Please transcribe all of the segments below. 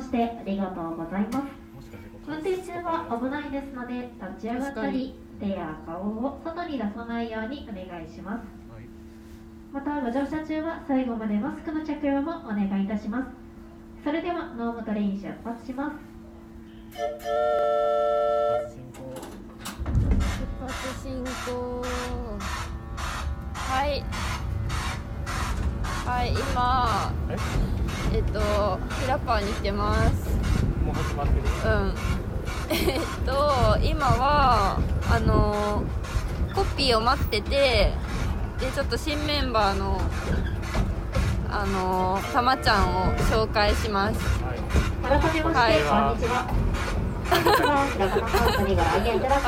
ましてありがとうございます。運転中は危ないですので立ち上がったり手や顔を外に出さないようにお願いします。またご乗車中は最後までマスクの着用もお願いいたします。それではノームトレイン出発します。出発進行。はい。はい今えっとヒラパーに来てます。もう始まってる？うん。えっと今はあのコピーを待っててでちょっと新メンバーのあのたまちゃんを紹介します。改めまして、はい。こんにちは。あ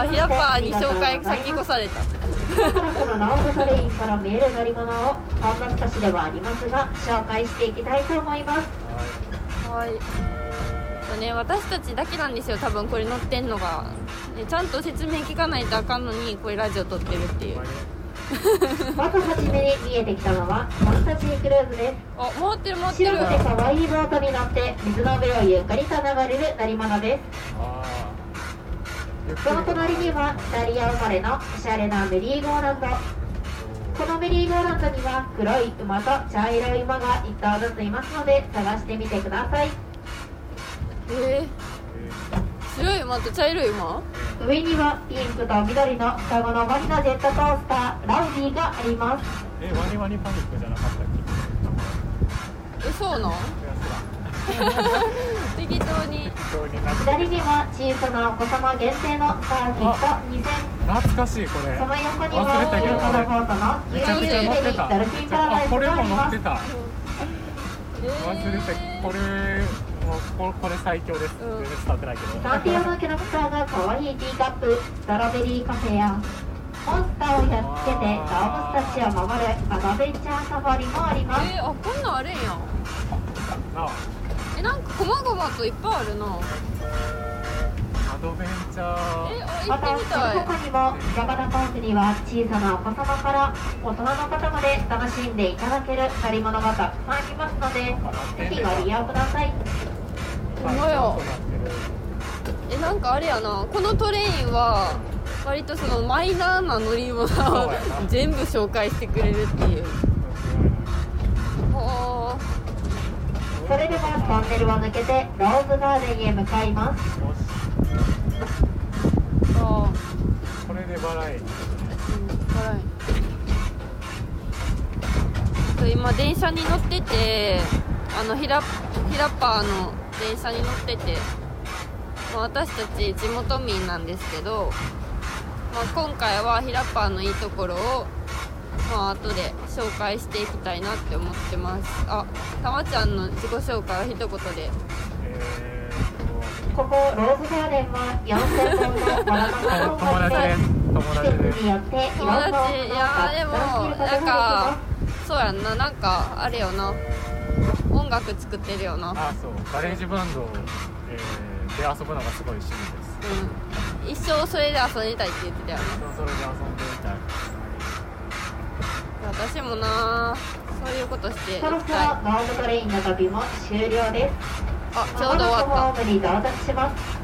ヒラパーに紹介先越されたのナオムトレインから見える乗り物をほんの少しではありますが紹介していきたいと思いますはいとね私たちだけなんですよ多分これ乗ってんのが、ね、ちゃんと説明聞かないとあかんのにこれラジオ撮ってるっていうまずはじめに見えてきたのはファンタジークルーズですあ回ってる回ってる白くて可愛いボートに乗って水の上をゆっくりと流れる乗り物ですその隣にはイタリア生まれのおしゃれなメリーゴーランド。このメリーゴーランドには黒い馬と茶色い馬が1頭ずついますので探してみてください。えー、白い馬と茶色い馬？上にはピンクと緑の双子のマリのジェットコースターラウディがあります。えワニワニパニックじゃなかったっけ？えそうなん適当に。左には小さなお子様限定のサーキット2000懐かしいこれ。その横に忘れたけどは中のボートのめちゃくちゃ乗ってたドルフィンパラダイスあこれもがあります乗ってた。え忘れてこれもうここれ最強です。うん。伝わってないけど。サンティアゴのキャラクターが可愛いティーカップストロベリーカフェやモンスターをやっつけて動物たちを守るアドベンチャーサファリもあります。えー、あこんなんあるん。やなあえなんかこまごまといっぱいあるな。アドベンチャー。えあまたそ行ってみたいの他にもジャガダパークには小さなお子様から大人の方まで楽しんでいただける乗り物がたくさんありますのでぜひご利用ください。ほんまやえなんかあれやな。このトレインは割とそのマイナーな乗り物を 全部紹介してくれるっていうほそれではトンネルを抜けてローズガーデンへ向かいます。あこれで払えー。うん辛いそう今電車に乗っててあのひらひらパーの電車に乗ってて、まあ、私たち地元民なんですけど、まあ、今回はひらパーのいいところをまあ後で紹介していきたいなって思ってます。あたまちゃんの自己紹介を一言で。えここローズガーデンは4000本のバラの花を友達です友達いやでもなんかそうやんななんかあれよな。音楽作ってるよな。あそう。ガレージバンド、えー、で遊ぶのがすごい趣味です。うん。一生それで遊びたいって言ってたよね。それで遊んでみたい私もな。そういうことしていきそろそろたいノームトレインの旅も終了です。あちょうど終わっホームに到着します。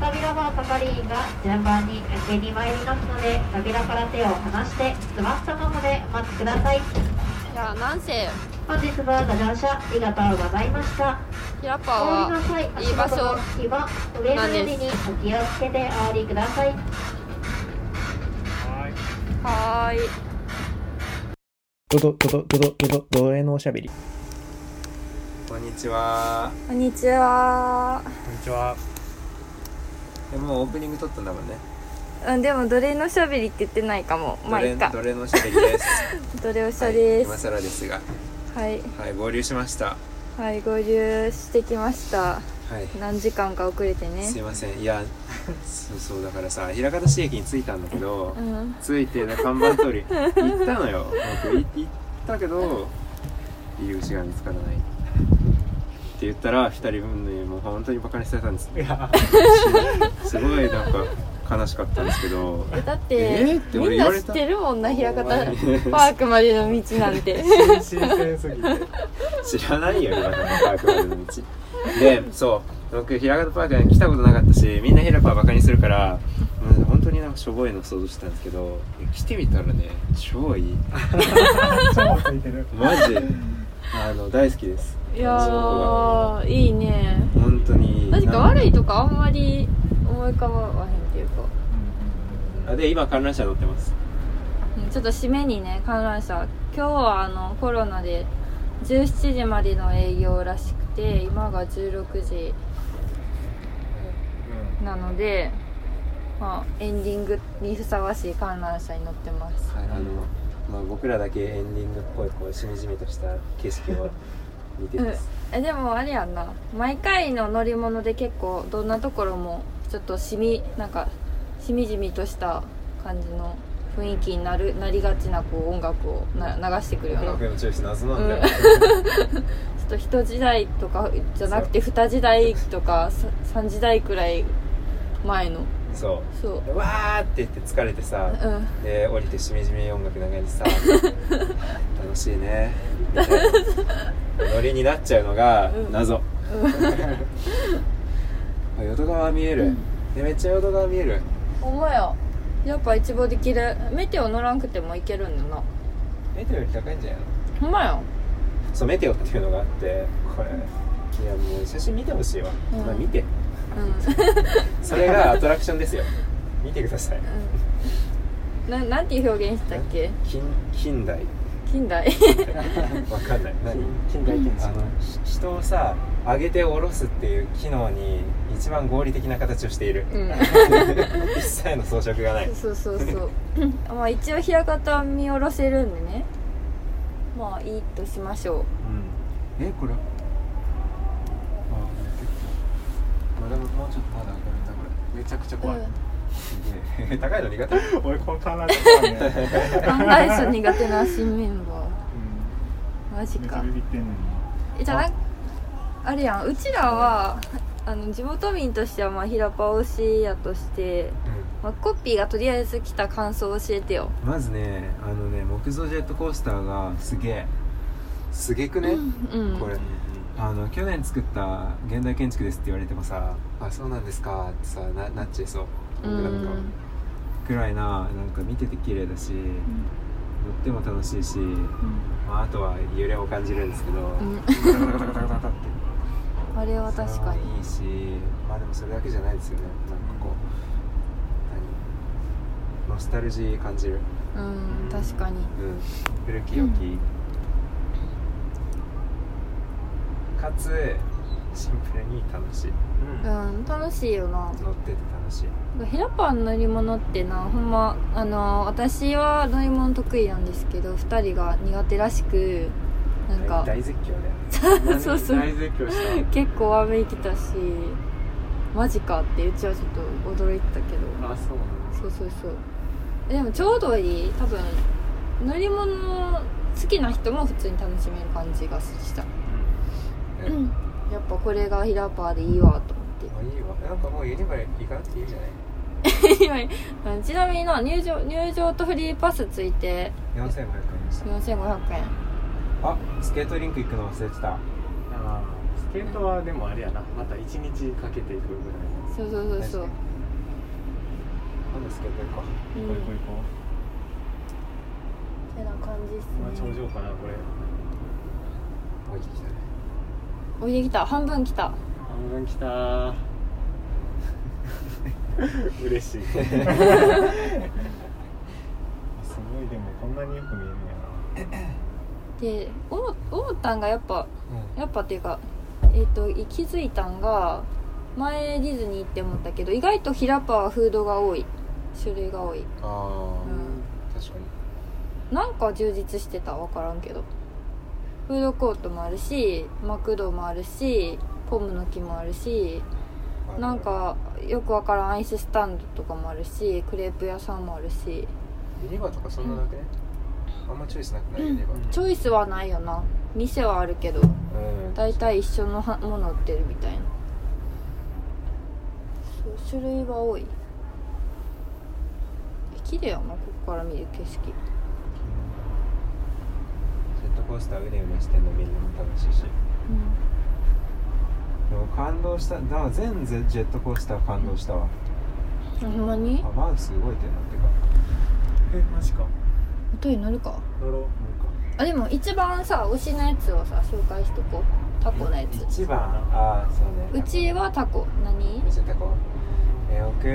扉は係員が順番に開けに参りますので扉から手を離して座ったままでお待ちください。たいやなんせ。本日はご乗車ありがとうございました。ヒラパお降りのー際いい場所足元の隙間上の指にお気をつけてお降りください。はいはーいドドドドドドドドドエのおしゃべりこんにちは。こんにちはこんにちはえもうオープニング撮ったんだもんね。うんでも奴隷のしゃべりって言ってないかもまあいいかどれのしゃべりです。奴隷おしゃはい今更ですが、はいはい合流しました。はい合流してきました。何時間か遅れてね。すいません。いや、そうそうだからさ、枚方市駅に着いたんだけど、うん。着いて看板通り行ったのよ。僕い行ったけど入り口が見つからない。って言ったら二人分にもう本当にバカにされたんですいや。すごいなんか悲しかったんですけど。だって、えーってみん俺言われた。な知ってるもんな平方 パークまでの道なんて。新鮮すぎて。知らないよ今のパークまでの道でそう。僕平方パークに来たことなかったしみんなヒラパーバカにするからうん本当になんかしょぼいの想像してたんですけど来てみたらね超い。い超ついてる。マジ。あの大好きです。いやーいいね。本当に。確か悪いとかあんまり思い浮かばへんっていうか。あで今観覧車乗ってます。うんちょっと締めにね観覧車。今日はあのコロナで17時までの営業らしくて今が16時なので、まあ、エンディングにふさわしい観覧車に乗ってます。はい、あの、まあ、僕らだけエンディングっぽいこうしみじみとした景色を見てうん。ます、えでもあれやんな。毎回の乗り物で結構どんなところもちょっとしみなんかしみじみとした感じの雰囲気になるなりがちなこう音楽をな流してくるような。音楽のチョイス謎なんだよ、ちょっと一時代とかじゃなくて二時代とかさ三時代くらい前の。そそう。うわーって言って疲れてさ、うん。で降りてしみじみ音楽流れてさ 楽しいね。みたいな。ノリになっちゃうのがうん。淀川見える、えめっちゃ淀川見える。ほんまや。やっぱ一望できる。メテオ乗らんくても行けるんだな。メテオより高いんじゃないの？ほんまやそうメテオっていうのがあって。これ。いやもう写真見てほしいわ、うん。まあ見て。うん。それがアトラクションですよ。見てください。ななんていう表現したっけ？近近代近代わかんない。何？近代建あのひ人をさ上げて下ろすっていう機能に一番合理的な形をしている。うん。一切の装飾がない。そうそうそう。まあ一応平方見下ろせるんでねまあいいとしましょう。うん。えこれ？あ結構。まだもうちょっとまだ上がるんだこれ。めちゃくちゃ怖い、うん。すげえ。高いの苦手？俺この観覧車怖いね。観覧車苦手な新メンバー。マジか。めっちゃビビってんのに。えじゃああれやん。うちらはあの地元民としてはまあ平パ推しやとして、まあ、コッピーがとりあえず来た感想を教えてよ。まずねあのね木造ジェットコースターがすげえすげくね、うんこれ。あの去年作った現代建築ですって言われてもさあそうなんですか？ってさななっちゃいそう。う僕なんかん。くらいななんか見てて綺麗だし、乗っても楽しいし、まあ、あとは揺れを感じるんですけど、うん。ガタガタガタガタガタってあれは確かに。いいしまあでもそれだけじゃないですよね。なんかこう何ノスタルジー感じる。うん確かに。うん。古き良き、かつシンプルに楽しい、うん楽しいよな。乗ってて楽しい。ヘラパーの乗り物ってなほんまあの私は乗り物得意なんですけど2人が苦手らしくなんか。大大絶叫だよそうそう。大絶叫した。結構わめいてたしマジかってうちはちょっと驚いてたけど。あそうそうそうそう。でもちょうどいい。多分乗り物好きな人も普通に楽しめる感じがした、うん。うん、やっぱこれがヒラパーでいいわと思って。あいいわ。なんかもうユニバ行かなくていいんじゃない？今ちなみにな入場入場とフリーパスついて。4500円でした。4500円あスケートリンク行くの忘れてた。あースケートはでもあれやな。また一日かけていくぐらい。そうそうそうそう。今度スケート行こう？うん。これこれこてな感じっすう、まあ、頂ね上かなこれ。降りてきたね。おいできた。半分来た。半分来た。ー 嬉しい。すごいでもこんなによく見えるんやな で思思ったんがやっぱうん。やっぱっていうかえっ、と気づいたんが前ディズニーって思ったけど意外とヒラパーはフードが多い。種類が多い。ああ、うん。確かに。なんか充実してた分からんけど。フードコートもあるしマクドもあるしポムの木もあるしなんかよくわからんアイススタンドとかもあるしクレープ屋さんもあるし。ユニバとかそんななくね、あんまチョイスなくないユニバチョイスはないよな。店はあるけど。うん。大体一緒のはもの売ってるみたいな。そう種類は多い。綺麗やなここから見る景色。ジェットコースターうねうねしてんの見るのも楽しいし。でも感動しただから全ジェットコースター感動したわ。ほんまに？あマウス動いてんのってか。えマジか音に乗るか？乗ろうあでも一番さ牛のやつをさ紹介しとこう。タコのやつ。一番ああそうね。うちはタコ。何？うちタコ。えー、僕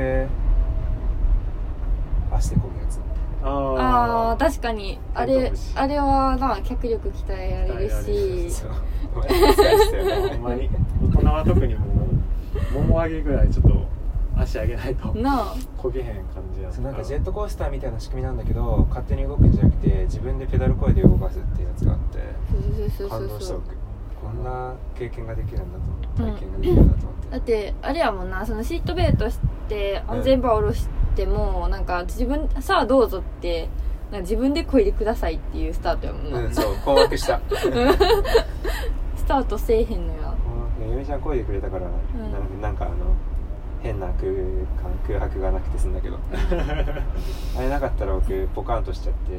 足でこぐやつ。ああー確かに。あれあれはな脚力鍛えられるし。大人は特にもうもも上げぐらいちょっと足上げないとなあ。へん感じやなんかジェットコースターみたいな仕組みなんだけど勝手に動くんじゃなくて自分でペダルこいで動かすっていうやつがあってそうそうそう感動したそう僕こんな経験ができるんだと思って体験ができるんだと思って、だってあれやもんな。そのシートベルトして安全バー下ろしても、なんか自分さあどうぞってなんか自分でこいでくださいっていうスタートやもんな、うん、そう困惑した。スタートせえへんのよ。ゆめちゃんこいでくれたから、ん。なんかなんかあの変な空間空白がなくて済んだけど。あれなかったら僕ポカンとしちゃって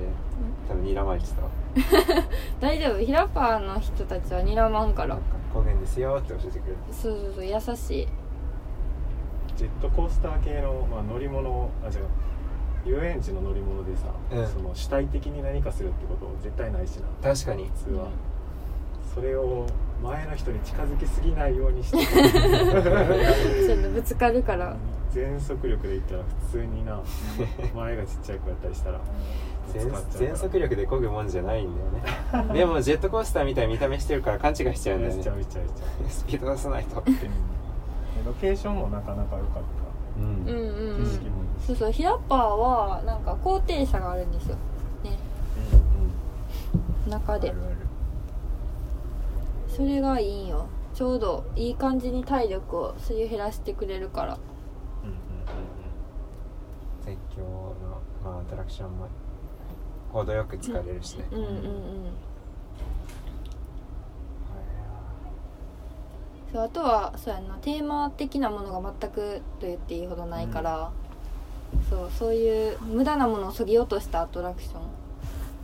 多分睨まれてたわ。大丈夫。ヒラパーの人たちは睨まんから。なんか高原ですよって教えてくれる。そうそうそう優しい。ジェットコースター系の、まあ、乗り物あ違う遊園地の乗り物でさ、うん。その主体的に何かするってこと絶対ないしな。確かに。普通は、それを前の人に近づきすぎないようにして。ちょっとぶつかるから。全速力でいったら普通にな。前がちっちゃい子やったりしたら。全速力で漕ぐもんじゃないんだよね。でもジェットコースターみたいな見た目してるから勘違いしちゃうんだよね。しちゃうしちゃうしちゃうスピード出さないと。でロケーションもなかなか良かっうん。うんうんうん。た景色も。いいしそうそう。ヒラパーはなんか高低差があるんですよ。ね。中で。あるあるそれがいいんよ。ちょうどいい感じに体力をすり減らしてくれるから。うんうん絶叫の、まあ、アトラクションも程よく疲れるしね、うんうんうん。そうあとはそうやな。テーマ的なものが全くと言っていいほどないから、そうそういう無駄なものをそぎ落としたアトラクション。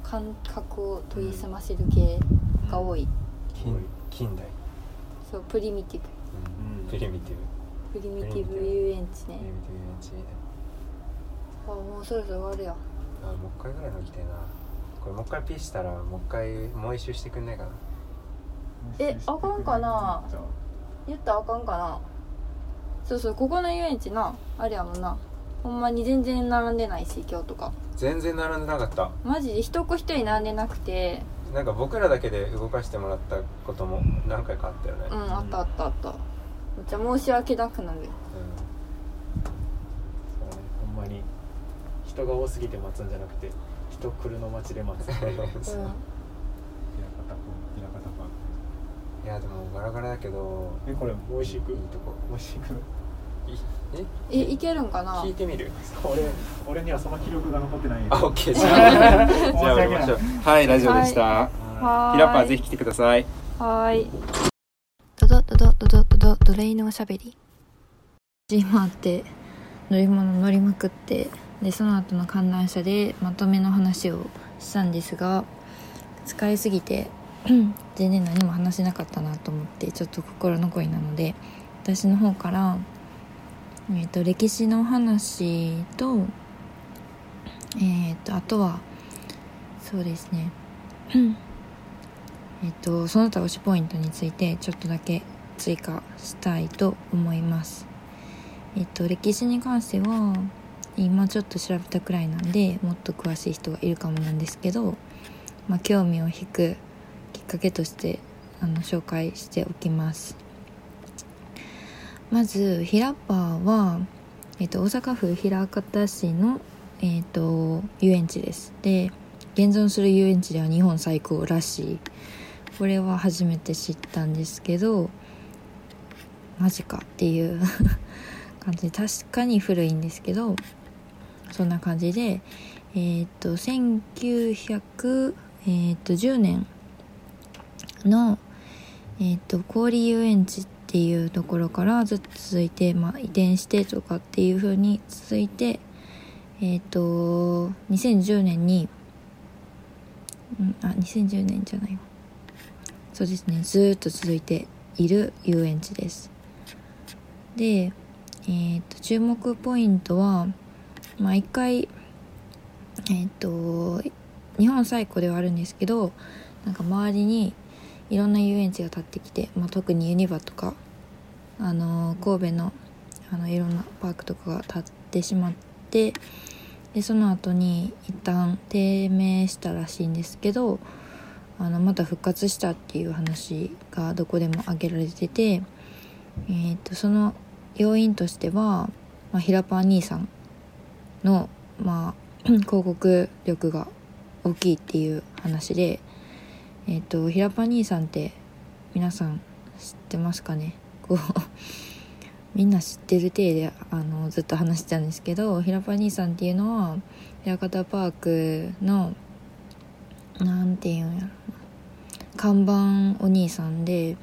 感覚を研ぎ澄ませる系が多い、近近代、そうプリミティブ。うん。プリミティブ。プリミティブ遊園地ね。プリミティブ遊園地。あもうそろそろ終わるや。んあもう一回ぐらい乗りたいな。これもう一回ピーしたらもう一回もう一周してくんないかな。えあかんかな？言ったらあかんかな？そうそうここの遊園地なあれやもんな。ほんまに全然並んでないし今日とか。全然並んでなかった。マジで一子一人並んでなくてなんか僕らだけで動かしてもらったことも何回かあったよね、うんあったあったあった。めっちゃ申し訳なくなるそうね。ほんまに人が多すぎて待つんじゃなくて人来るの待ちで待つっていう。う。ん。いやでもガラガラだけど。えこれもう一く？いいとこ。もし行くえいけるんかな？聞いてみる。俺俺にはその記録が残ってないあオッケーじゃあじゃあ申し訳ない終わりましょうはいラジオでした、はーい。ヒラッパーぜひ来てください。はーい。ドドドドドドドドドレイのおしゃべり今って乗り物乗りまくってでその後の観覧車でまとめの話をしたんですが疲れすぎて全然何も話せなかったなと思ってちょっと心残りなので私の方から、えー、と歴史の話と,、えー、とあとはそうですね えっと、その他推しポイントについてちょっとだけ追加したいと思います。えっと、歴史に関しては今ちょっと調べたくらいなんでもっと詳しい人がいるかもなんですけど、まあ、興味を引くきっかけとしてあの紹介しておきます。まずヒラッパーは、えっと、大阪府枚方市の、えっと、遊園地です。で現存する遊園地では日本最高らしいこれは初めて知ったんですけどマジかっていう 感じで確かに古いんですけどそんな感じでえっ、と1910、えー年の、えっと氷遊園地ってていうところからずっと続いて、まあ、移転してとかっていう風に続いてえっ、と2010年にうんあ2010年じゃないわ。そうですねずっと続いている遊園地です。で、えー、と注目ポイントはまあ一回えっ、と日本最古ではあるんですけどなんか周りにいろんな遊園地が建ってきて、まあ、特にユニバとか、あの神戸のあのいろんなパークとかが建ってしまってでその後に一旦低迷したらしいんですけどあのまた復活したっていう話がどこでも挙げられてて、えー、とその要因としては、まあ、平パー兄さんの、まあ、広告力が大きいっていう話で、えっ、と平パ兄さんって皆さん知ってますかね？こうみんな知ってる体であのずっと話してたんですけど平パー兄さんっていうのは平方パークのなんていうんやろ看板お兄さんで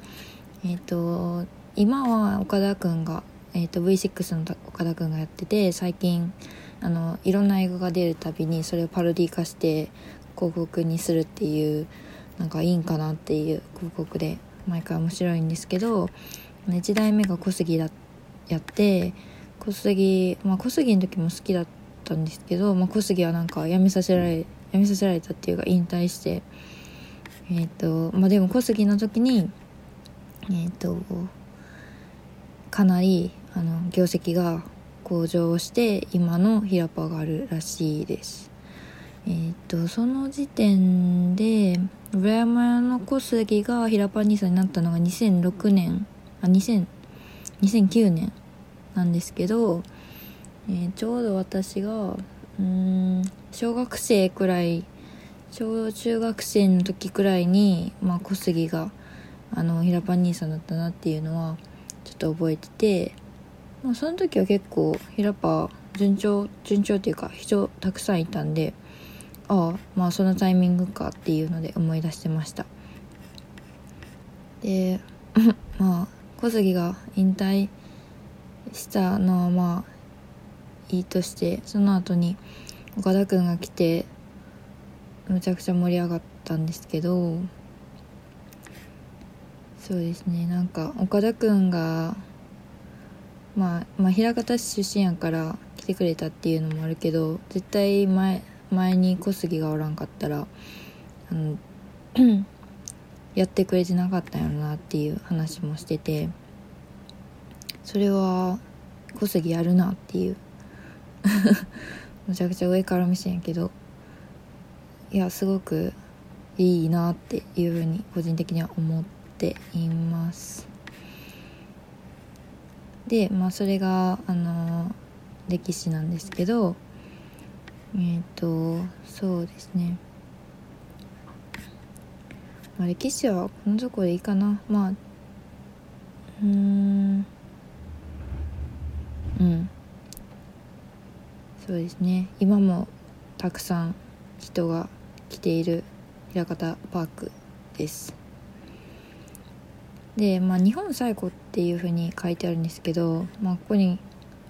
えっ、と今は岡田君が、えー、と V6 の岡田君がやってて最近あのいろんな映画が出るたびにそれをパロディ化して広告にするっていうなんかいいんかなっていう広告で毎回面白いんですけど1代目が小杉だやって小杉まあ小杉の時も好きだったんですけど、まあ、小杉はなんか辞めさせられ辞めさせられたっていうか引退してえっ、とまあでも小杉の時にえっ、とかなりあの業績が向上して今のヒラパがあるらしいです。えー、っとその時点で裏山の小杉がヒラパ兄さんになったのが2006年あ2000 2009年なんですけど、えー、ちょうど私がうん小学生くらい小中学生の時くらいに、まあ、小杉があのヒラパ兄さんだったなっていうのはちょっと覚えてて、まあ、その時は結構ヒラパ順調順調っていうか人たくさんいたんでああまあそのタイミングかっていうので思い出してました。で まあ小杉が引退したのはまあいいとしてその後に岡田君が来てむちゃくちゃ盛り上がったんですけどそうですねなんか岡田君がまあまあ枚方市出身やから来てくれたっていうのもあるけど絶対前前に小杉がおらんかったらあの やってくれてなかったんやろなっていう話もしててそれは小杉やるなっていう。むちゃくちゃ上から見せんやけどいやすごくいいなっていうふうに個人的には思っています。でまあそれがあの歴史なんですけどえっ、ー、とそうですね。まあ歴史はこのとこでいいかな。まあうん。うん。そうですね。今もたくさん人が来ている枚方パークです。でまあ日本最古っていうふうに書いてあるんですけど、まあ、ここに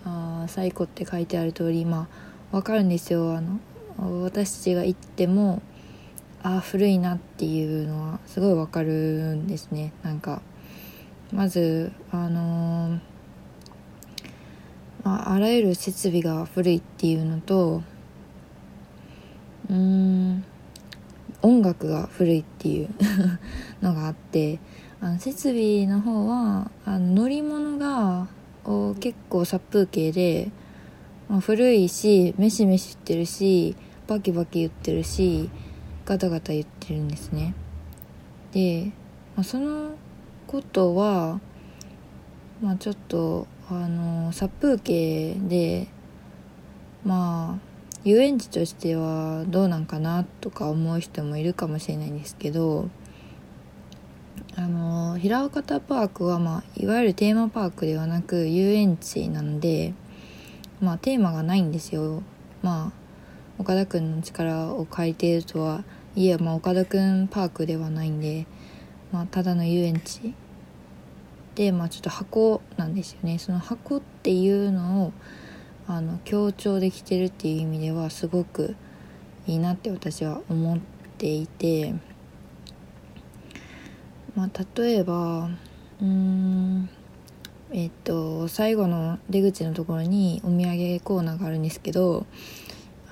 あ最古って書いてある通りまあ分かるんですよ。あの私たちが行ってもああ古いなっていうのはすごい分かるんですね。なんかまずあのー、まあ、あらゆる設備が古いっていうのとうん音楽が古いっていう のがあってあの設備の方はあの乗り物が結構殺風景でまあ、古いしメシメシ言ってるしバキバキ言ってるしガタガタ言ってるんですね。で、まあ、そのことはまあちょっとあの殺風景でまあ遊園地としてはどうなんかなとか思う人もいるかもしれないんですけどあの平方パークは、まあ、いわゆるテーマパークではなく遊園地なんでまあテーマがないんですよ。まあ岡田君の力を借りているとはいえ、まあ、岡田君パークではないんで、まあ、ただの遊園地。で、まあ、ちょっと箱なんですよね。その箱っていうのをあの強調できてるっていう意味ではすごくいいなって私は思っていて。まあ例えばうんえっと最後の出口のところにお土産コーナーがあるんですけど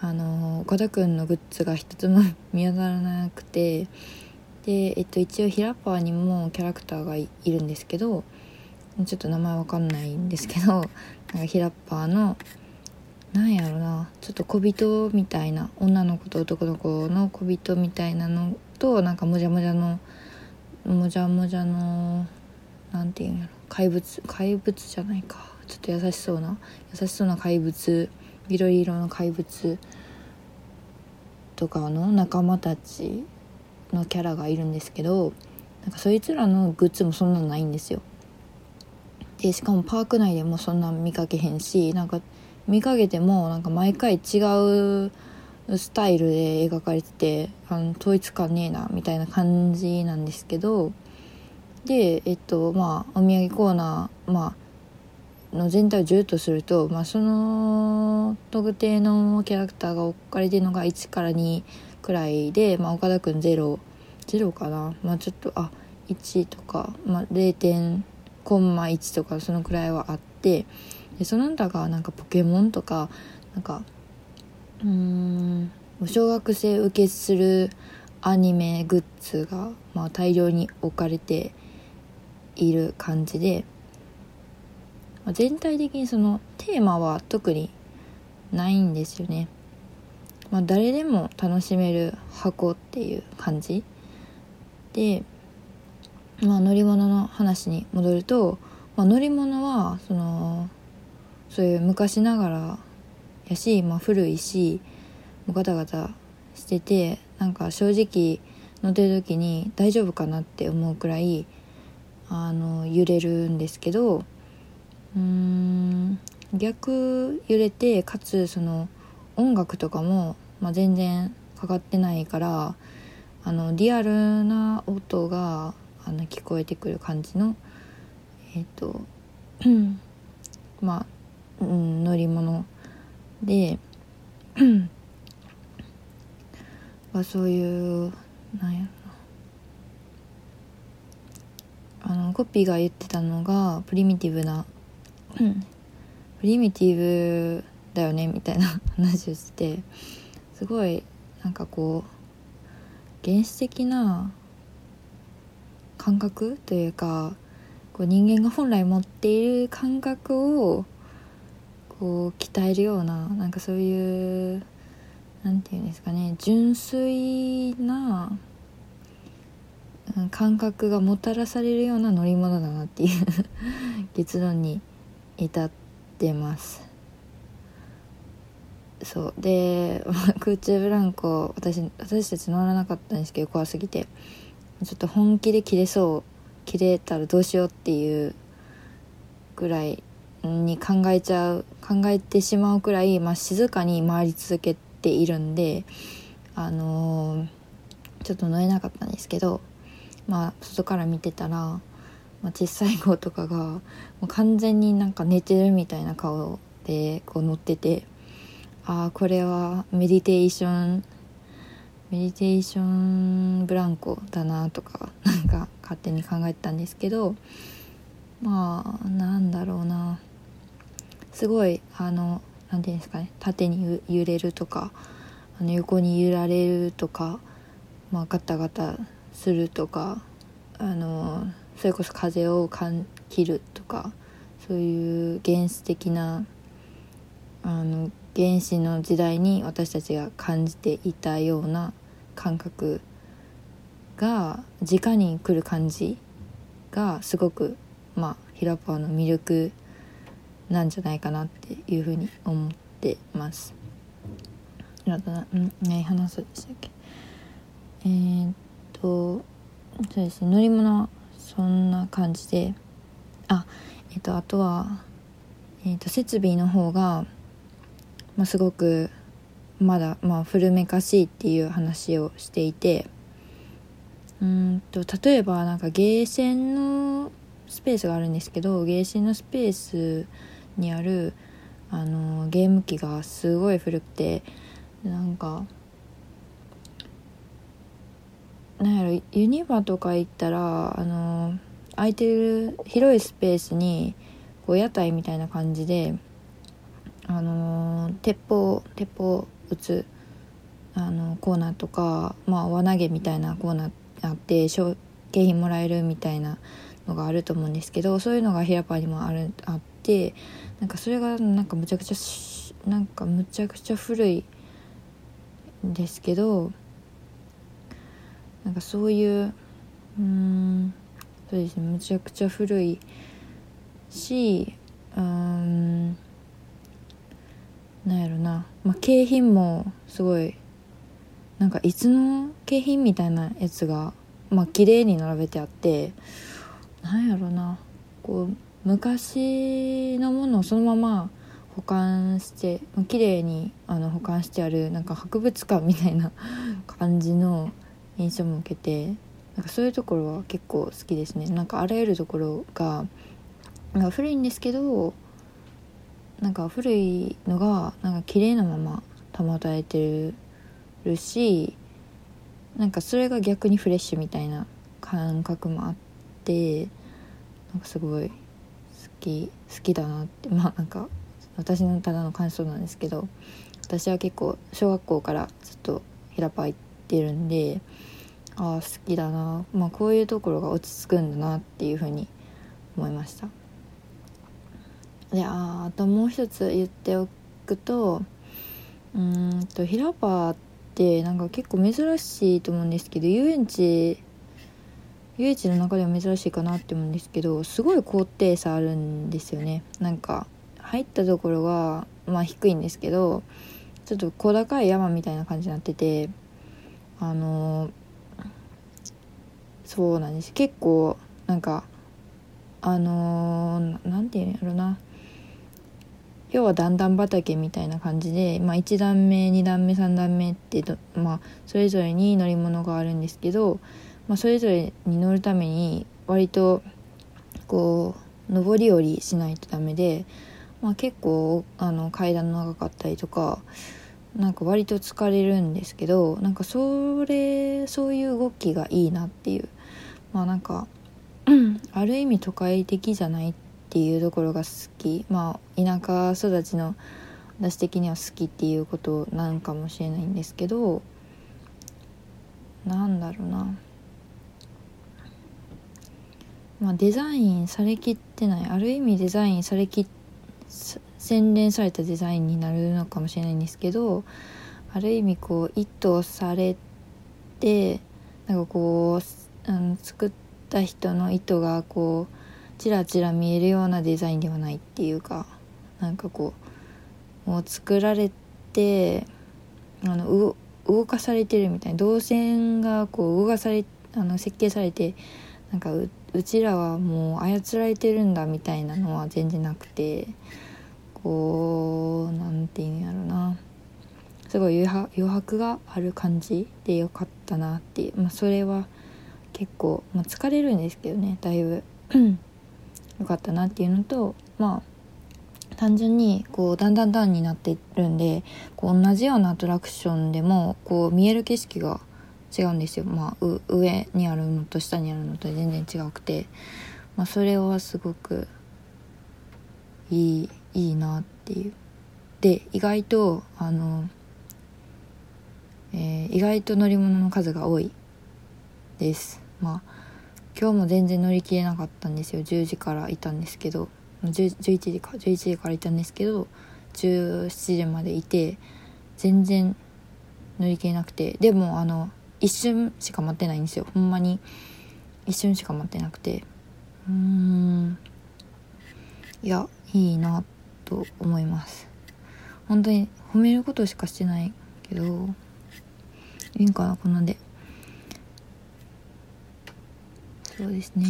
あの岡田くんのグッズが一つも 見当たらなくてで、えっと、一応ヒラパーにもキャラクターがいるんですけどちょっと名前わかんないんですけど なんかヒラッパーのなんやろなちょっと小人みたいな女の子と男の子の小人みたいなのとなんかもじゃもじゃのもじゃもじゃのなんていうんやろ。怪物怪物じゃないか。ちょっと優しそうな優しそうな怪物。緑色の怪物。とかの仲間たちのキャラがいるんですけどなんかそいつらのグッズもそんなのないんですよ。でしかもパーク内でもそんな見かけへんしなんか見かけてもなんか毎回違うスタイルで描かれててあの統一感ねえなみたいな感じなんですけどでえっとまあお土産コーナーまあの全体を10とすると、まあ、その特定のキャラクターが置かれてるのが1から2くらいで、まあ、岡田君0 0かなまあちょっとあ1とか、まあ、0. コンマ1とかそのくらいはあってでその他がなんかポケモンとかなんかうーん小学生受けするアニメグッズが、まあ、大量に置かれている感じで、まあ、全体的にそのテーマは特にないんですよね。まあ、誰でも楽しめる箱っていう感じで、まあ、乗り物の話に戻ると、まあ、乗り物はそのそういう昔ながらやし、まあ、古いしガタガタしててなんか正直乗ってる時に大丈夫かなって思うくらいあの揺れるんですけどうーん逆揺れてかつその音楽とかも、まあ、全然かかってないからあのリアルな音があの聞こえてくる感じのえっ、とまあ、うん、乗り物でそういうなんやろな。コピーが言ってたのがプリミティブなプリミティブだよねみたいな 話をしてすごいなんかこう原始的な感覚というかこう人間が本来持っている感覚をこう鍛えるようななんかそういうなんていうんですかね純粋なうん感覚がもたらされるような乗り物だなっていう 結論に至ってます。そう。でまあ 空中ブランコ私私たち乗らなかったんですけど怖すぎてちょっと本気で切れそう切れたらどうしようっていうぐらいに考えちゃう考えてしまうくらい、まあ、静かに回り続けているんであのーちょっと乗れなかったんですけどまあ外から見てたら、まあ、小さい子とかがもう完全になんか寝てるみたいな顔でこう乗っててああこれはメディテーションメディテーションブランコだなとかなんか勝手に考えてたんですけどまあなんだろうな。すごいあのなんていうんですかね縦に揺れるとかあの横に揺られるとか、まあ、ガタガタするとかあのそれこそ風を感切るとかそういう原始的なあの原始の時代に私たちが感じていたような感覚が直に来る感じがすごくまあヒラパーの魅力なんじゃないかなっていうふうに思ってます。何話そうでしたっけえー、っとそうですね乗り物そんな感じで。あえっとあとは、えっと設備の方が、まあ、すごくまだ、まあ、古めかしいっていう話をしていて。うんと例えばなんかゲーセンのスペースがあるんですけどゲーセンのスペースにあるあのゲーム機がすごい古くてなんかなんやろユニバとか行ったらあの空いてる広いスペースにこう屋台みたいな感じであの鉄砲鉄砲撃つあのコーナーとか、まあ、輪投げみたいなコーナーあって賞景品もらえるみたいなのがあると思うんですけどそういうのがヘアパーにもあるあってなんかそれがなんかむちゃくちゃなんかむちゃくちゃ古いんですけどなんかそういううんそうですねむちゃくちゃ古いしうんなんやろな、まあ、景品もすごいなんかいつの景品みたいなやつがまあ綺麗に並べてあってなんやろな。こう昔のものをそのまま保管して綺麗にあの保管してあるなんか博物館みたいな感じの印象も受けてなんかそういうところは結構好きですね。なんかあらゆるところがなんか古いんですけどなんか古いのがなんか綺麗なまま保たれてるしなんかそれが逆にフレッシュみたいな感覚もあってなんかすごい好き好きだなってまあなんか私のただの感想なんですけど私は結構小学校からずっとヘラパ行ってるんでああ好きだな。まあこういうところが落ち着くんだなっていうふうに思いました。でああともう一つ言っておくとうんとヒラパーってなんか結構珍しいと思うんですけど遊園地遊園地の中では珍しいかなって思うんですけどすごい高低差あるんですよね。なんか入ったところがまあ低いんですけどちょっと小高い山みたいな感じになっててあのそうなんです。結構なんかあのー、なんていうんやろな。要は段々畑みたいな感じで、まあ、1段目2段目3段目って、まあ、それぞれに乗り物があるんですけど、まあ、それぞれに乗るために割とこう上り下りしないとダメで、まあ、結構あの階段長かったりとかなんか割と疲れるんですけどなんかそれそういう動きがいいなっていう。まあなんかある意味都会的じゃないっていうところが好き。まあ田舎育ちの私的には好きっていうことなんかもしれないんですけどなんだろうな。まあデザインされきってない。ある意味デザインされき洗練されたデザインになるのかもしれないんですけどある意味こう意図されてなんかこう、うん、作った人の意図がこうチラチラ見えるようなデザインではないっていうかなんかこうもう作られてあの動かされてるみたいな動線がこう動かされあの設計されてなんかうちらはもう操られてるんだみたいなのは全然なくてこうなんていうんやろな。すごい余白がある感じでよかったなっていう、まあ、それは結構、まあ、疲れるんですけどね。だいぶ。よかったなっていうのとまあ単純にこうだんだんだんになってるんでこう同じようなアトラクションでもこう見える景色が違うんですよ、まあ、上にあるのと下にあるのと全然違くて、まあ、それはすごくいいいいなっていう。で意外とあの、えー、意外と乗り物の数が多いです。まあ今日も全然乗り切れなかったんですよ。10時からいたんですけど。11時か。11時からいたんですけど17時までいて全然乗り切れなくて。でもあの一瞬しか待ってないんですよ。ほんまに一瞬しか待ってなくて。うーん。いやいいなと思います。本当に褒めることしかしてないけどいいんかなこんなんで。そうですね。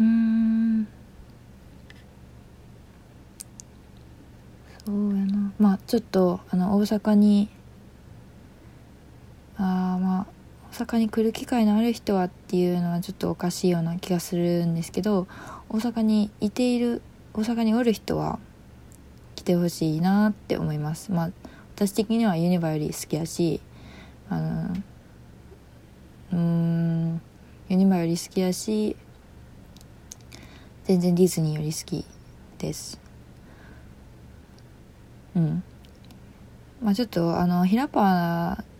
うん。そうやな。まあちょっとあの大阪にあまあ大阪に来る機会のある人はっていうのはちょっとおかしいような気がするんですけど大阪にいている大阪におる人は来てほしいなって思います。まあ私的にはユニバより好きやしあのうんユニバより好きやし全然ディズニーより好きです。うん。まあちょっとあのヒラパー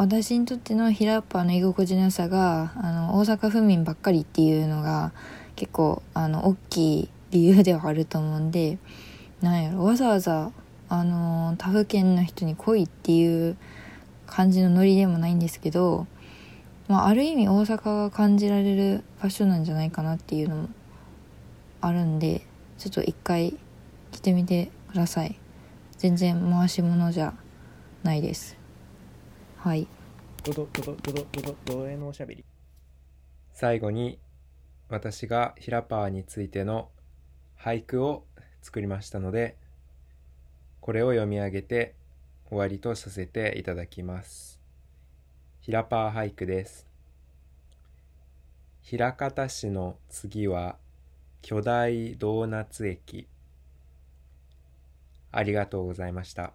私にとってのヒラッパーの居心地の良さがあの大阪府民ばっかりっていうのが結構あの大きい理由ではあると思うんでなんやろわざわざあの他府県の人に来いっていう感じのノリでもないんですけど、まあ、ある意味大阪が感じられる場所なんじゃないかなっていうのもあるんでちょっと一回来てみてください。全然回し物じゃないです。はい。ドドドドドドドドドへのおしゃべり。最後に私がヒラパーについての俳句を作りましたのでこれを読み上げて終わりとさせていただきます。ヒラパー俳句です。枚方市の次は巨大ドーナツ駅。ありがとうございました。